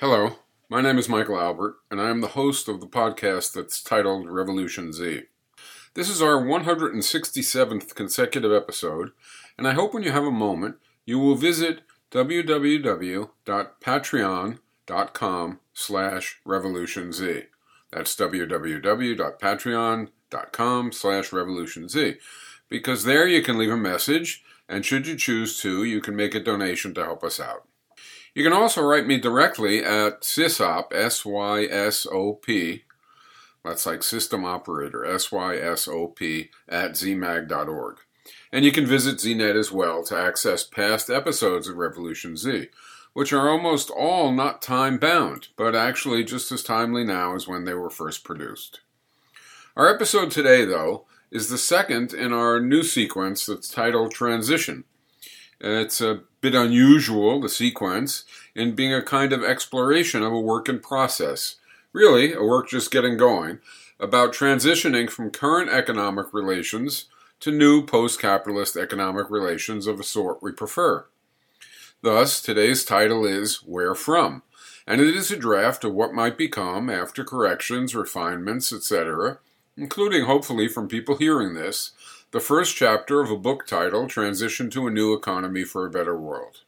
Hello, my name is Michael Albert, and I am the host of the podcast that's titled Revolution Z. This is our 167th consecutive episode, and I hope when you have a moment, you will visit www.patreon.com slash revolutionz. That's www.patreon.com slash revolutionz. Because there you can leave a message, and should you choose to, you can make a donation to help us out. You can also write me directly at sysop, S-Y-S-O-P, that's like system operator, S-Y-S-O-P, at zmag.org. And you can visit ZNet as well to access past episodes of Revolution Z, which are almost all not time bound, but actually just as timely now as when they were first produced. Our episode today, though, is the second in our new sequence that's titled Transition. It's a bit unusual, the sequence, in being a kind of exploration of a work in process. Really, a work just getting going, about transitioning from current economic relations to new post capitalist economic relations of a sort we prefer. Thus, today's title is Where From? And it is a draft of what might become, after corrections, refinements, etc., including hopefully from people hearing this, the first chapter of a book titled Transition to a New Economy for a Better World.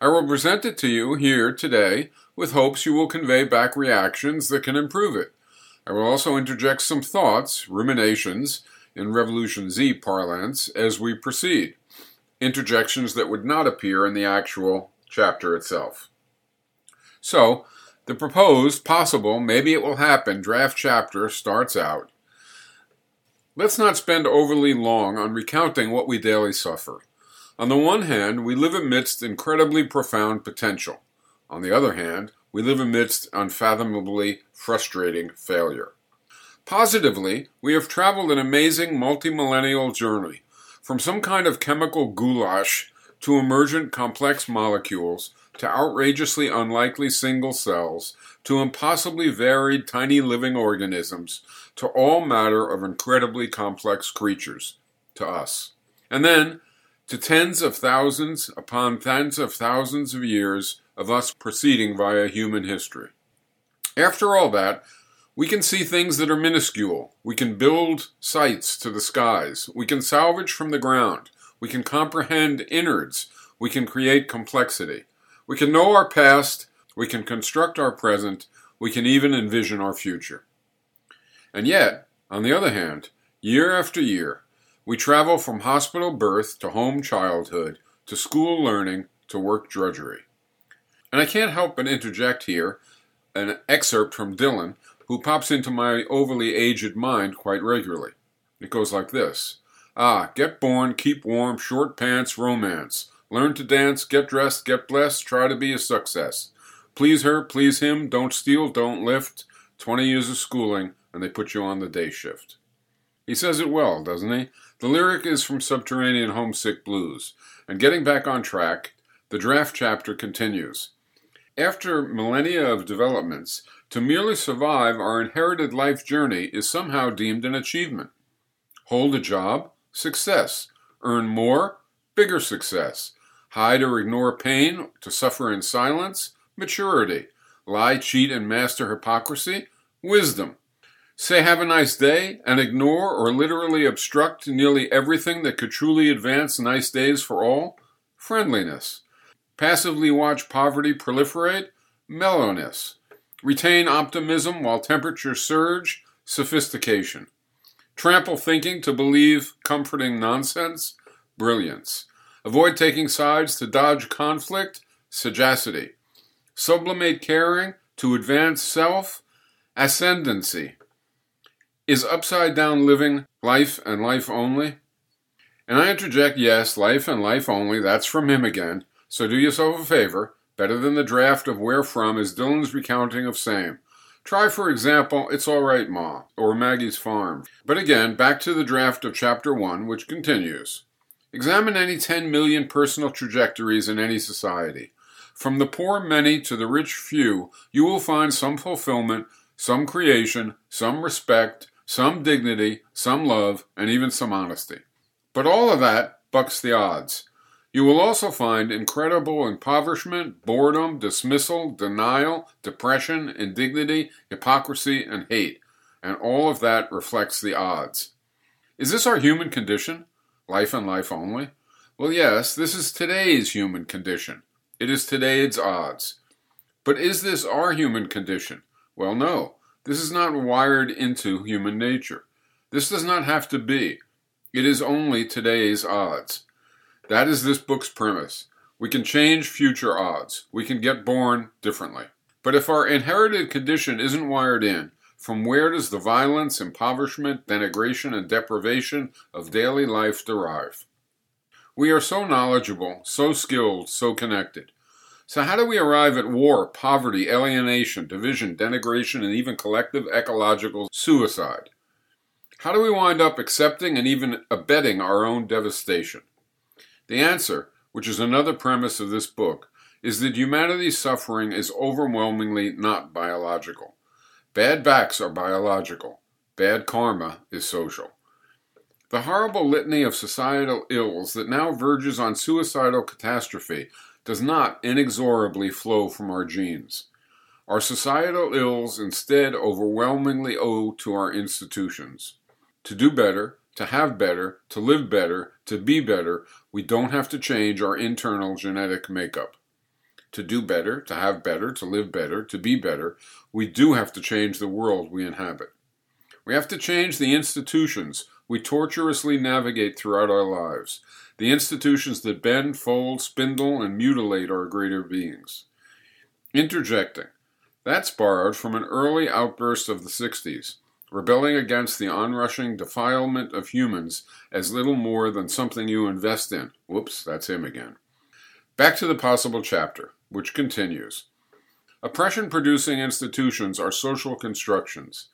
I will present it to you here today with hopes you will convey back reactions that can improve it. I will also interject some thoughts, ruminations, in Revolution Z parlance as we proceed, interjections that would not appear in the actual chapter itself. So, the proposed, possible, maybe it will happen draft chapter starts out Let's not spend overly long on recounting what we daily suffer. On the one hand, we live amidst incredibly profound potential. On the other hand, we live amidst unfathomably frustrating failure. Positively, we have traveled an amazing multimillennial journey from some kind of chemical goulash to emergent complex molecules to outrageously unlikely single cells to impossibly varied tiny living organisms, to all matter of incredibly complex creatures, to us. And then to tens of thousands upon tens of thousands of years of us proceeding via human history. After all that, we can see things that are minuscule. We can build sights to the skies. We can salvage from the ground. We can comprehend innards. We can create complexity. We can know our past we can construct our present, we can even envision our future. And yet, on the other hand, year after year, we travel from hospital birth to home childhood to school learning to work drudgery. And I can't help but interject here an excerpt from Dylan, who pops into my overly aged mind quite regularly. It goes like this Ah, get born, keep warm, short pants, romance. Learn to dance, get dressed, get blessed, try to be a success. Please her, please him, don't steal, don't lift. 20 years of schooling, and they put you on the day shift. He says it well, doesn't he? The lyric is from Subterranean Homesick Blues. And getting back on track, the draft chapter continues. After millennia of developments, to merely survive our inherited life journey is somehow deemed an achievement. Hold a job? Success. Earn more? Bigger success. Hide or ignore pain? To suffer in silence? Maturity. Lie, cheat, and master hypocrisy? Wisdom. Say have a nice day and ignore or literally obstruct nearly everything that could truly advance nice days for all? Friendliness. Passively watch poverty proliferate? Mellowness. Retain optimism while temperatures surge? Sophistication. Trample thinking to believe comforting nonsense? Brilliance. Avoid taking sides to dodge conflict? Sagacity sublimate caring to advance self, ascendancy. Is upside down living life and life only? And I interject, yes, life and life only, that's from him again, so do yourself a favor. Better than the draft of Where From is Dylan's recounting of same. Try, for example, It's Alright Ma, or Maggie's Farm. But again, back to the draft of Chapter 1, which continues. Examine any 10 million personal trajectories in any society. From the poor many to the rich few, you will find some fulfillment, some creation, some respect, some dignity, some love, and even some honesty. But all of that bucks the odds. You will also find incredible impoverishment, boredom, dismissal, denial, depression, indignity, hypocrisy, and hate, and all of that reflects the odds. Is this our human condition? Life and life only? Well, yes, this is today's human condition. It is today's odds. But is this our human condition? Well, no. This is not wired into human nature. This does not have to be. It is only today's odds. That is this book's premise. We can change future odds. We can get born differently. But if our inherited condition isn't wired in, from where does the violence, impoverishment, denigration, and deprivation of daily life derive? We are so knowledgeable, so skilled, so connected. So, how do we arrive at war, poverty, alienation, division, denigration, and even collective ecological suicide? How do we wind up accepting and even abetting our own devastation? The answer, which is another premise of this book, is that humanity's suffering is overwhelmingly not biological. Bad backs are biological, bad karma is social. The horrible litany of societal ills that now verges on suicidal catastrophe does not inexorably flow from our genes. Our societal ills instead overwhelmingly owe to our institutions. To do better, to have better, to live better, to be better, we don't have to change our internal genetic makeup. To do better, to have better, to live better, to be better, we do have to change the world we inhabit. We have to change the institutions we tortuously navigate throughout our lives, the institutions that bend, fold, spindle, and mutilate our greater beings. Interjecting. That's borrowed from an early outburst of the 60s rebelling against the onrushing defilement of humans as little more than something you invest in. Whoops, that's him again. Back to the possible chapter, which continues. Oppression producing institutions are social constructions.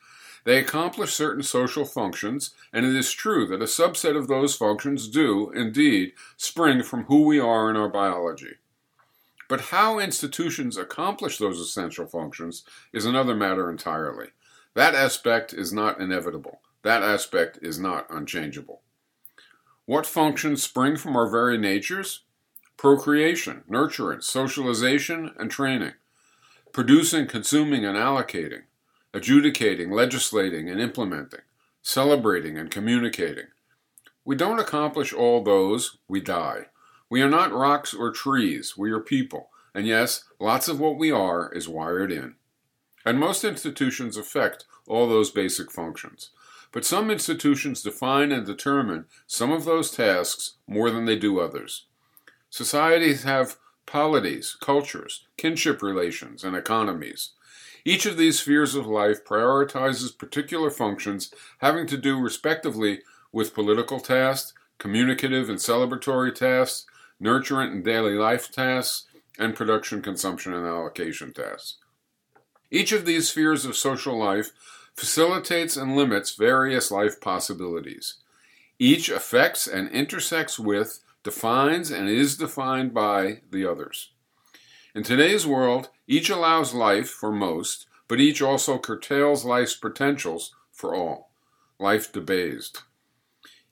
They accomplish certain social functions, and it is true that a subset of those functions do, indeed, spring from who we are in our biology. But how institutions accomplish those essential functions is another matter entirely. That aspect is not inevitable. That aspect is not unchangeable. What functions spring from our very natures? Procreation, nurturance, socialization, and training. Producing, consuming, and allocating. Adjudicating, legislating, and implementing. Celebrating and communicating. We don't accomplish all those, we die. We are not rocks or trees, we are people. And yes, lots of what we are is wired in. And most institutions affect all those basic functions. But some institutions define and determine some of those tasks more than they do others. Societies have polities, cultures, kinship relations, and economies. Each of these spheres of life prioritizes particular functions having to do respectively with political tasks, communicative and celebratory tasks, nurturant and daily life tasks, and production, consumption, and allocation tasks. Each of these spheres of social life facilitates and limits various life possibilities. Each affects and intersects with, defines, and is defined by the others. In today's world, each allows life for most, but each also curtails life's potentials for all. Life debased.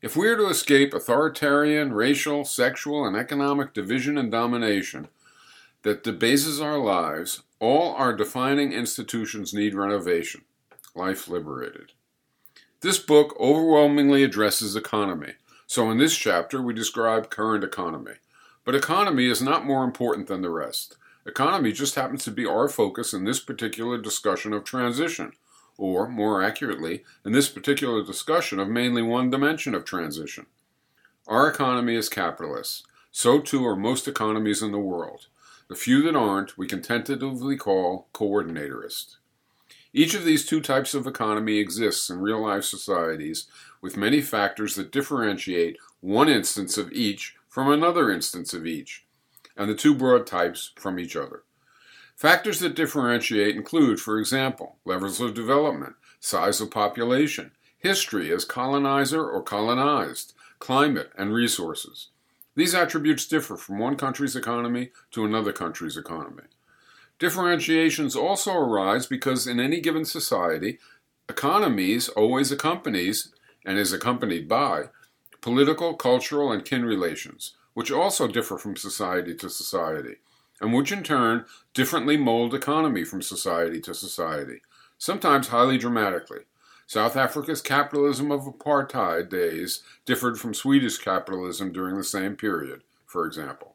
If we are to escape authoritarian, racial, sexual, and economic division and domination that debases our lives, all our defining institutions need renovation. Life Liberated. This book overwhelmingly addresses economy, so in this chapter we describe current economy. But economy is not more important than the rest. Economy just happens to be our focus in this particular discussion of transition, or, more accurately, in this particular discussion of mainly one dimension of transition. Our economy is capitalist. So too are most economies in the world. The few that aren't, we can tentatively call coordinatorist. Each of these two types of economy exists in real life societies with many factors that differentiate one instance of each from another instance of each, and the two broad types from each other. Factors that differentiate include, for example, levels of development, size of population, history as colonizer or colonized, climate, and resources. These attributes differ from one country's economy to another country's economy. Differentiations also arise because in any given society, economies always accompanies and is accompanied by political, cultural, and kin relations, which also differ from society to society, and which in turn differently mold economy from society to society, sometimes highly dramatically. South Africa's capitalism of apartheid days differed from Swedish capitalism during the same period, for example.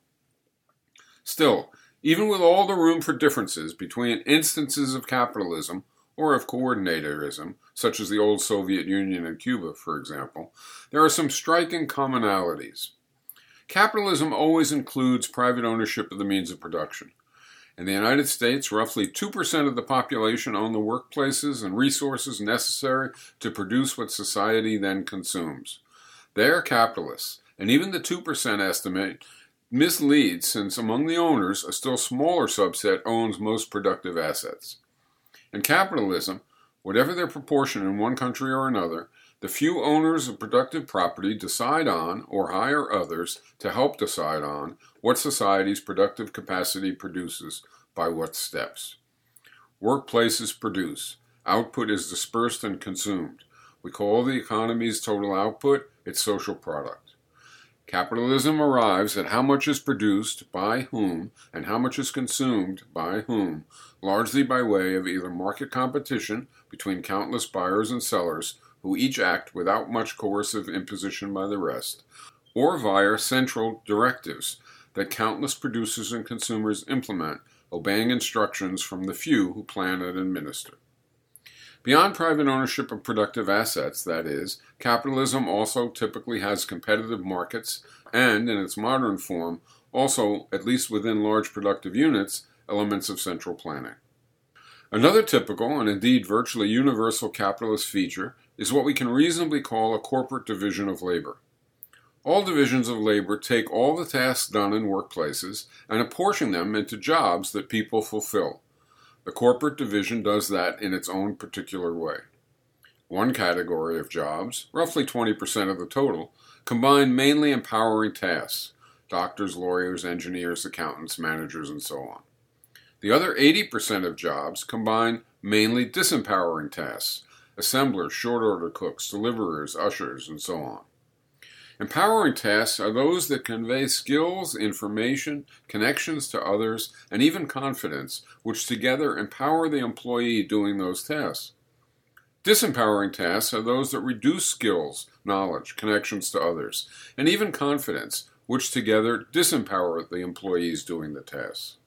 Still, even with all the room for differences between instances of capitalism or of coordinatorism, such as the old Soviet Union and Cuba, for example, there are some striking commonalities. Capitalism always includes private ownership of the means of production. In the United States, roughly 2% of the population own the workplaces and resources necessary to produce what society then consumes. They are capitalists, and even the 2% estimate misleads since among the owners, a still smaller subset owns most productive assets. In capitalism, whatever their proportion in one country or another, the few owners of productive property decide on, or hire others to help decide on, what society's productive capacity produces by what steps. Workplaces produce. Output is dispersed and consumed. We call the economy's total output its social product. Capitalism arrives at how much is produced by whom and how much is consumed by whom, largely by way of either market competition between countless buyers and sellers who each act without much coercive imposition by the rest, or via central directives that countless producers and consumers implement, obeying instructions from the few who plan and administer. Beyond private ownership of productive assets, that is, capitalism also typically has competitive markets and, in its modern form, also, at least within large productive units, elements of central planning. Another typical, and indeed virtually universal capitalist feature is what we can reasonably call a corporate division of labor. All divisions of labor take all the tasks done in workplaces and apportion them into jobs that people fulfill. The corporate division does that in its own particular way. One category of jobs, roughly 20% of the total, combine mainly empowering tasks doctors, lawyers, engineers, accountants, managers, and so on. The other 80% of jobs combine mainly disempowering tasks assemblers, short order cooks, deliverers, ushers, and so on. Empowering tasks are those that convey skills, information, connections to others, and even confidence, which together empower the employee doing those tasks. Disempowering tasks are those that reduce skills, knowledge, connections to others, and even confidence, which together disempower the employees doing the tasks.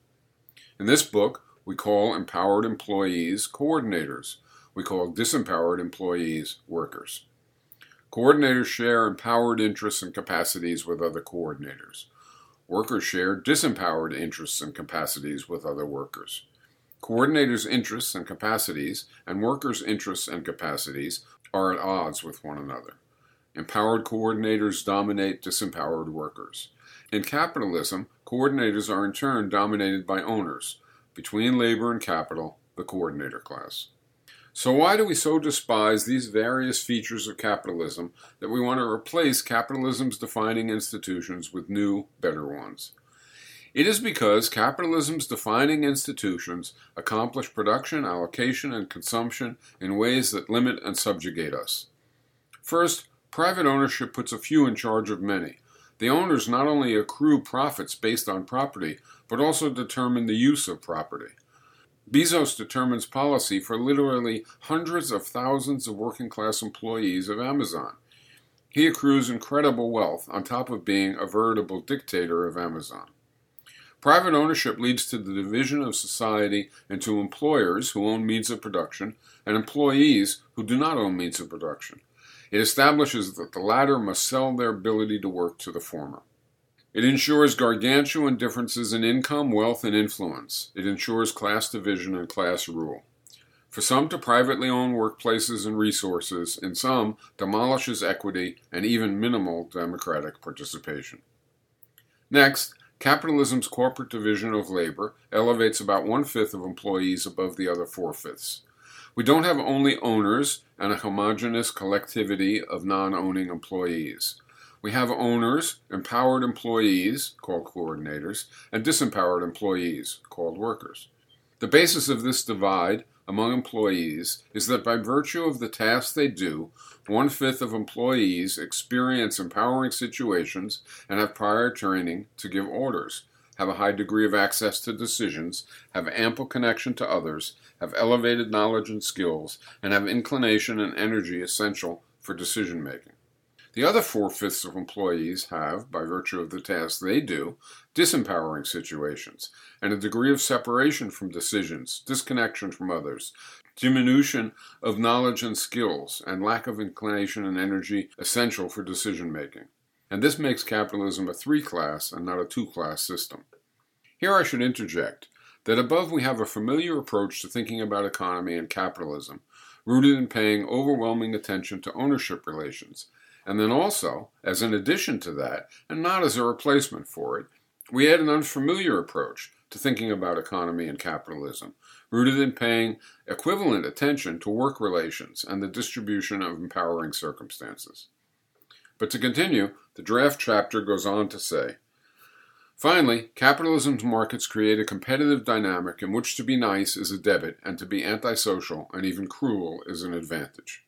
In this book, we call empowered employees coordinators. We call disempowered employees workers. Coordinators share empowered interests and capacities with other coordinators. Workers share disempowered interests and capacities with other workers. Coordinators' interests and capacities and workers' interests and capacities are at odds with one another. Empowered coordinators dominate disempowered workers. In capitalism, coordinators are in turn dominated by owners. Between labor and capital, the coordinator class. So, why do we so despise these various features of capitalism that we want to replace capitalism's defining institutions with new, better ones? It is because capitalism's defining institutions accomplish production, allocation, and consumption in ways that limit and subjugate us. First, private ownership puts a few in charge of many. The owners not only accrue profits based on property, but also determine the use of property. Bezos determines policy for literally hundreds of thousands of working class employees of Amazon. He accrues incredible wealth on top of being a veritable dictator of Amazon. Private ownership leads to the division of society into employers who own means of production and employees who do not own means of production. It establishes that the latter must sell their ability to work to the former. It ensures gargantuan differences in income, wealth, and influence. It ensures class division and class rule. For some to privately own workplaces and resources, in some demolishes equity and even minimal democratic participation. Next, capitalism's corporate division of labor elevates about one fifth of employees above the other four fifths. We don't have only owners and a homogeneous collectivity of non owning employees. We have owners, empowered employees, called coordinators, and disempowered employees, called workers. The basis of this divide, among employees is that by virtue of the tasks they do, one fifth of employees experience empowering situations and have prior training to give orders, have a high degree of access to decisions, have ample connection to others, have elevated knowledge and skills, and have inclination and energy essential for decision making. The other four fifths of employees have, by virtue of the tasks they do, disempowering situations, and a degree of separation from decisions, disconnection from others, diminution of knowledge and skills, and lack of inclination and energy essential for decision making. And this makes capitalism a three class and not a two class system. Here I should interject that above we have a familiar approach to thinking about economy and capitalism, rooted in paying overwhelming attention to ownership relations. And then also, as an addition to that, and not as a replacement for it, we add an unfamiliar approach to thinking about economy and capitalism, rooted in paying equivalent attention to work relations and the distribution of empowering circumstances. But to continue, the draft chapter goes on to say Finally, capitalism's markets create a competitive dynamic in which to be nice is a debit and to be antisocial and even cruel is an advantage.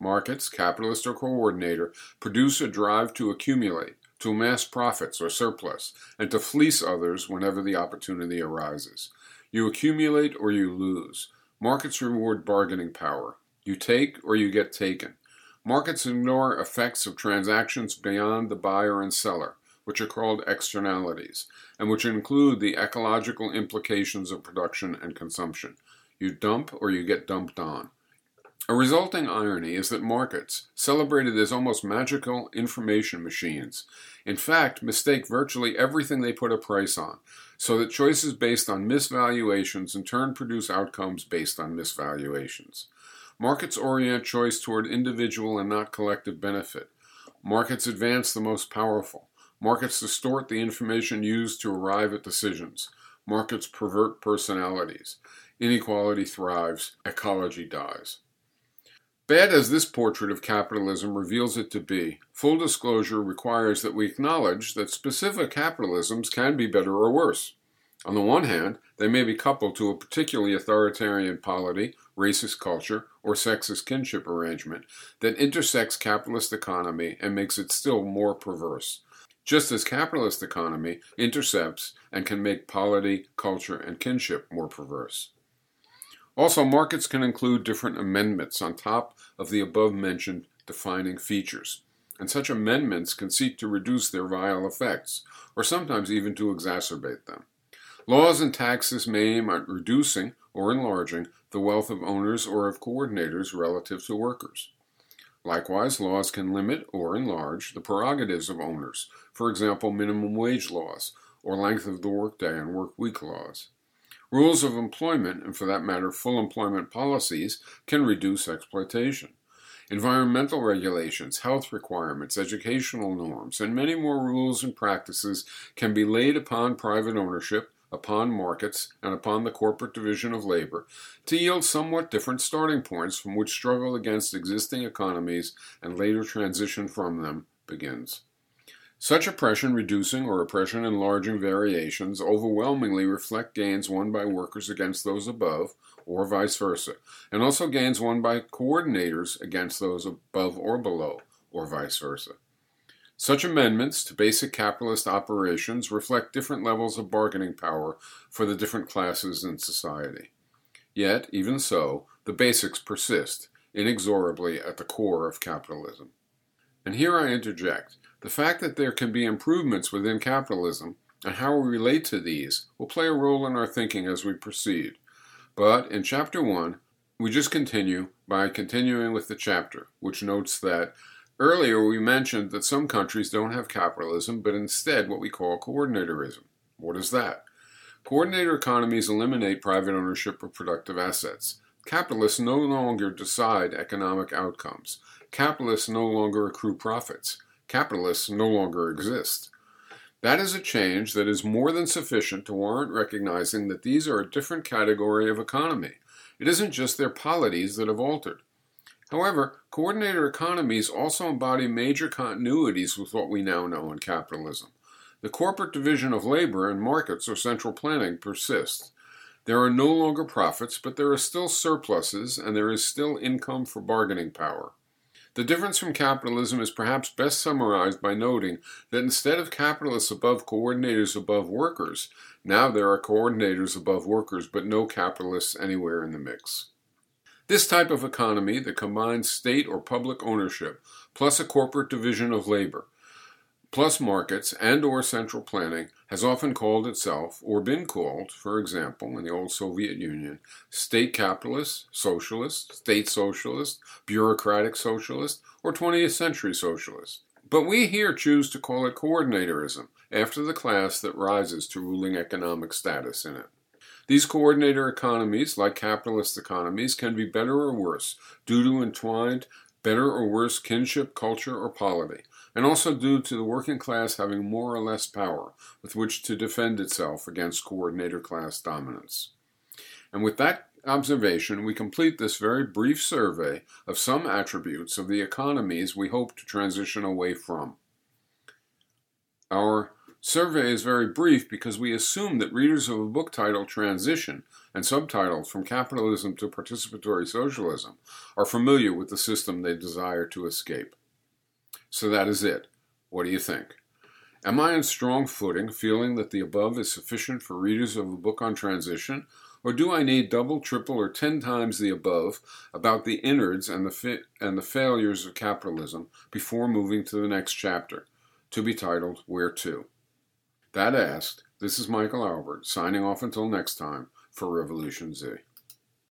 Markets, capitalist or coordinator, produce a drive to accumulate, to amass profits or surplus, and to fleece others whenever the opportunity arises. You accumulate or you lose. Markets reward bargaining power. You take or you get taken. Markets ignore effects of transactions beyond the buyer and seller, which are called externalities, and which include the ecological implications of production and consumption. You dump or you get dumped on. A resulting irony is that markets, celebrated as almost magical information machines, in fact mistake virtually everything they put a price on, so that choices based on misvaluations in turn produce outcomes based on misvaluations. Markets orient choice toward individual and not collective benefit. Markets advance the most powerful. Markets distort the information used to arrive at decisions. Markets pervert personalities. Inequality thrives, ecology dies. Bad as this portrait of capitalism reveals it to be, full disclosure requires that we acknowledge that specific capitalisms can be better or worse. On the one hand, they may be coupled to a particularly authoritarian polity, racist culture, or sexist kinship arrangement that intersects capitalist economy and makes it still more perverse. Just as capitalist economy intercepts and can make polity, culture, and kinship more perverse. Also, markets can include different amendments on top of the above mentioned defining features, and such amendments can seek to reduce their vile effects, or sometimes even to exacerbate them. Laws and taxes may aim at reducing or enlarging the wealth of owners or of coordinators relative to workers. Likewise, laws can limit or enlarge the prerogatives of owners, for example, minimum wage laws, or length of the workday and work week laws. Rules of employment, and for that matter, full employment policies, can reduce exploitation. Environmental regulations, health requirements, educational norms, and many more rules and practices can be laid upon private ownership, upon markets, and upon the corporate division of labor to yield somewhat different starting points from which struggle against existing economies and later transition from them begins. Such oppression reducing or oppression enlarging variations overwhelmingly reflect gains won by workers against those above, or vice versa, and also gains won by coordinators against those above or below, or vice versa. Such amendments to basic capitalist operations reflect different levels of bargaining power for the different classes in society. Yet, even so, the basics persist inexorably at the core of capitalism. And here I interject the fact that there can be improvements within capitalism and how we relate to these will play a role in our thinking as we proceed. But in Chapter 1, we just continue by continuing with the chapter, which notes that earlier we mentioned that some countries don't have capitalism, but instead what we call coordinatorism. What is that? Coordinator economies eliminate private ownership of productive assets. Capitalists no longer decide economic outcomes. Capitalists no longer accrue profits capitalists no longer exist. That is a change that is more than sufficient to warrant recognizing that these are a different category of economy. It isn't just their polities that have altered. However, coordinator economies also embody major continuities with what we now know in capitalism. The corporate division of labor and markets or central planning persists. There are no longer profits, but there are still surpluses and there is still income for bargaining power. The difference from capitalism is perhaps best summarized by noting that instead of capitalists above coordinators above workers, now there are coordinators above workers, but no capitalists anywhere in the mix. This type of economy that combines state or public ownership plus a corporate division of labor plus markets and or central planning has often called itself or been called for example in the old soviet union state capitalist socialist state socialist bureaucratic socialist or 20th century socialist but we here choose to call it coordinatorism after the class that rises to ruling economic status in it these coordinator economies, like capitalist economies, can be better or worse due to entwined better or worse kinship, culture, or polity, and also due to the working class having more or less power with which to defend itself against coordinator class dominance. And with that observation, we complete this very brief survey of some attributes of the economies we hope to transition away from. Our survey is very brief because we assume that readers of a book titled Transition and subtitled From Capitalism to Participatory Socialism are familiar with the system they desire to escape. So that is it. What do you think? Am I on strong footing, feeling that the above is sufficient for readers of a book on transition, or do I need double, triple, or ten times the above about the innards and the, fi- and the failures of capitalism before moving to the next chapter, to be titled Where To? That asked, this is Michael Albert, signing off until next time for Revolution Z.